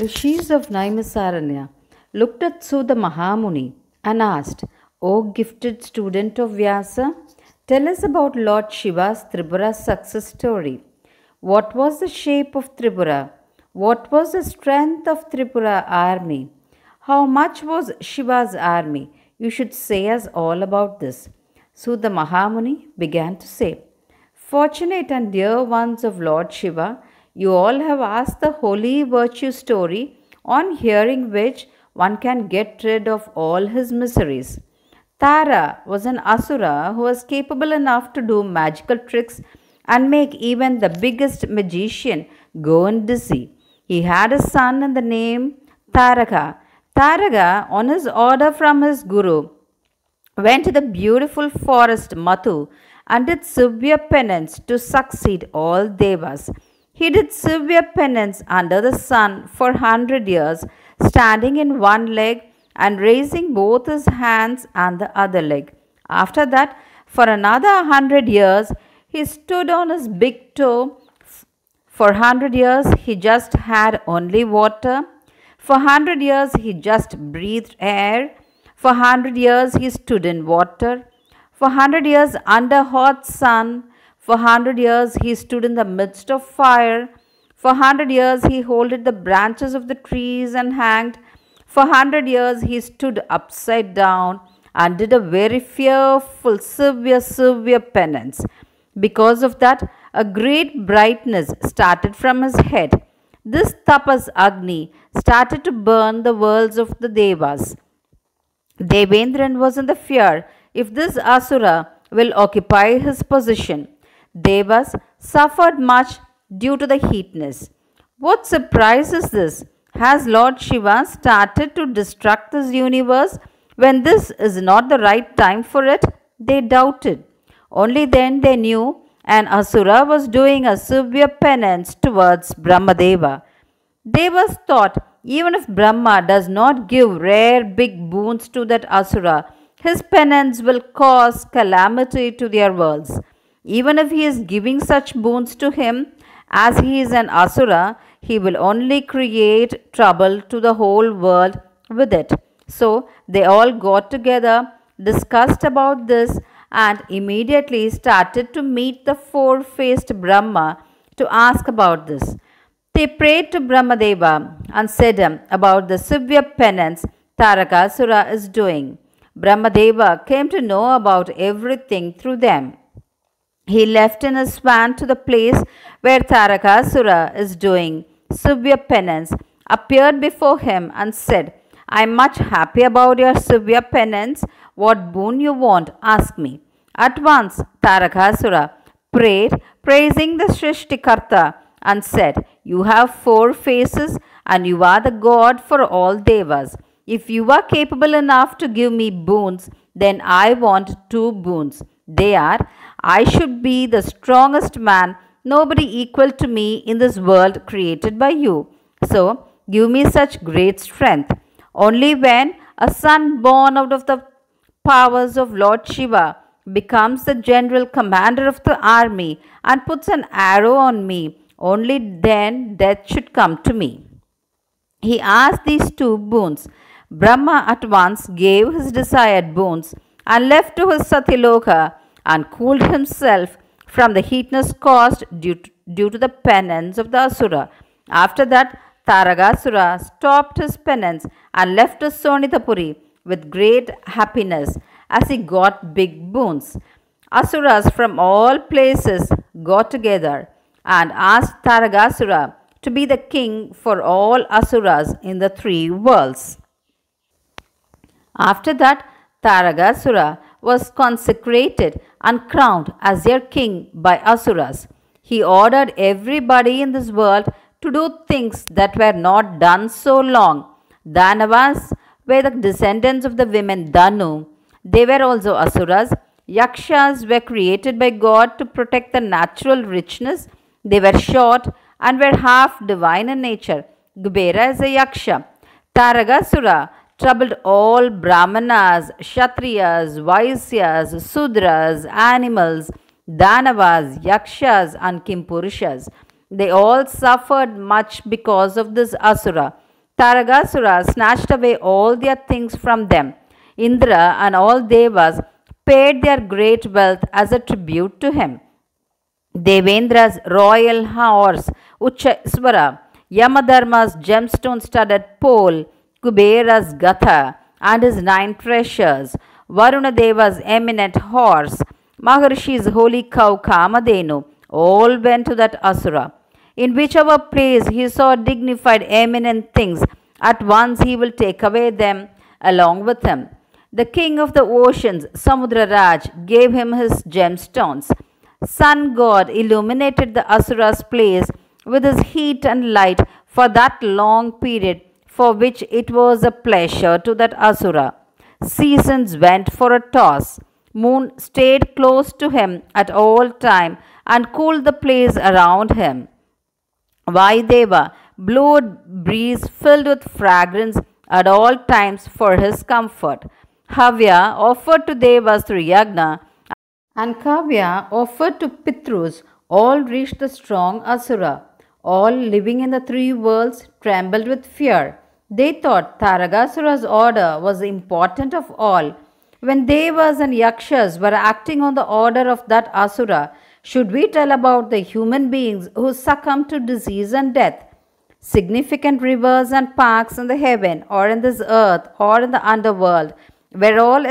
Rishis of Naimisaranya looked at Suda Mahamuni and asked, O gifted student of Vyasa, tell us about Lord Shiva's Tripura success story. What was the shape of Tripura? What was the strength of Tripura army? How much was Shiva's army? You should say us all about this. Suda Mahamuni began to say, Fortunate and dear ones of Lord Shiva, you all have asked the holy virtue story, on hearing which one can get rid of all his miseries. Tara was an asura who was capable enough to do magical tricks and make even the biggest magician go and dizzy. He had a son in the name Taraka. Taraka, on his order from his guru, went to the beautiful forest Mathu and did severe penance to succeed all devas. He did severe penance under the sun for hundred years, standing in one leg and raising both his hands and the other leg. After that, for another hundred years, he stood on his big toe. For hundred years, he just had only water. For hundred years, he just breathed air. For hundred years, he stood in water. For hundred years, under hot sun. For hundred years, he stood in the midst of fire. For hundred years, he holded the branches of the trees and hanged. For hundred years, he stood upside down and did a very fearful, severe, severe penance. Because of that, a great brightness started from his head. This tapas Agni started to burn the worlds of the Devas. Devendran was in the fear if this Asura will occupy his position. Devas suffered much due to the heatness. What surprise is this? Has Lord Shiva started to destruct this universe when this is not the right time for it? They doubted. Only then they knew an Asura was doing a severe penance towards Brahmadeva. Devas thought even if Brahma does not give rare big boons to that Asura, his penance will cause calamity to their worlds. Even if he is giving such boons to him, as he is an Asura, he will only create trouble to the whole world with it. So they all got together, discussed about this, and immediately started to meet the four faced Brahma to ask about this. They prayed to Brahmadeva and said him about the severe penance Tarakasura is doing. Brahmadeva came to know about everything through them. He left in a swan to the place where Tarakasura is doing severe penance, appeared before him and said, I am much happy about your severe penance. What boon you want, ask me. At once Tarakasura prayed, praising the Srishtikarta and said, You have four faces and you are the God for all devas. If you are capable enough to give me boons, then I want two boons. They are, I should be the strongest man, nobody equal to me in this world created by you. So, give me such great strength. Only when a son born out of the powers of Lord Shiva becomes the general commander of the army and puts an arrow on me, only then death should come to me. He asked these two boons. Brahma at once gave his desired boons and left to his Satyaloka and cooled himself from the heatness caused due to, due to the penance of the Asura. After that, Taragasura stopped his penance and left to Sonitapuri with great happiness as he got big boons. Asuras from all places got together and asked Taragasura to be the king for all Asuras in the three worlds. After that, Taragasura was consecrated and crowned as their king by Asuras. He ordered everybody in this world to do things that were not done so long. Danavas were the descendants of the women Danu. They were also Asuras. Yakshas were created by God to protect the natural richness. They were short and were half divine in nature. Gubera is a Yaksha. Taragasura troubled all Brahmanas, Kshatriyas, Vaisyas, Sudras, animals, Danavas, Yakshas, and Kimpurushas. They all suffered much because of this Asura. Taragasura snatched away all their things from them. Indra and all Devas paid their great wealth as a tribute to him. Devendra's royal horse, Uchaswara, Yamadharma's gemstone studded pole, Kubera's Gatha, and his nine treasures, Varunadeva's eminent horse, Maharishi's holy cow Kamadhenu, all went to that Asura. In whichever place he saw dignified eminent things, at once he will take away them along with him. The king of the oceans, Samudra Raj, gave him his gemstones. Sun god illuminated the Asura's place with his heat and light for that long period for which it was a pleasure to that Asura. Seasons went for a toss. Moon stayed close to him at all time and cooled the place around him. Vayudeva blew a breeze filled with fragrance at all times for his comfort. Havya offered to Devas through Yagna and Kavya offered to Pitrus all reached the strong Asura. All living in the three worlds trembled with fear. They thought Taragasura's order was important of all. When Devas and Yakshas were acting on the order of that Asura, should we tell about the human beings who succumbed to disease and death? Significant rivers and parks in the heaven or in this earth or in the underworld were all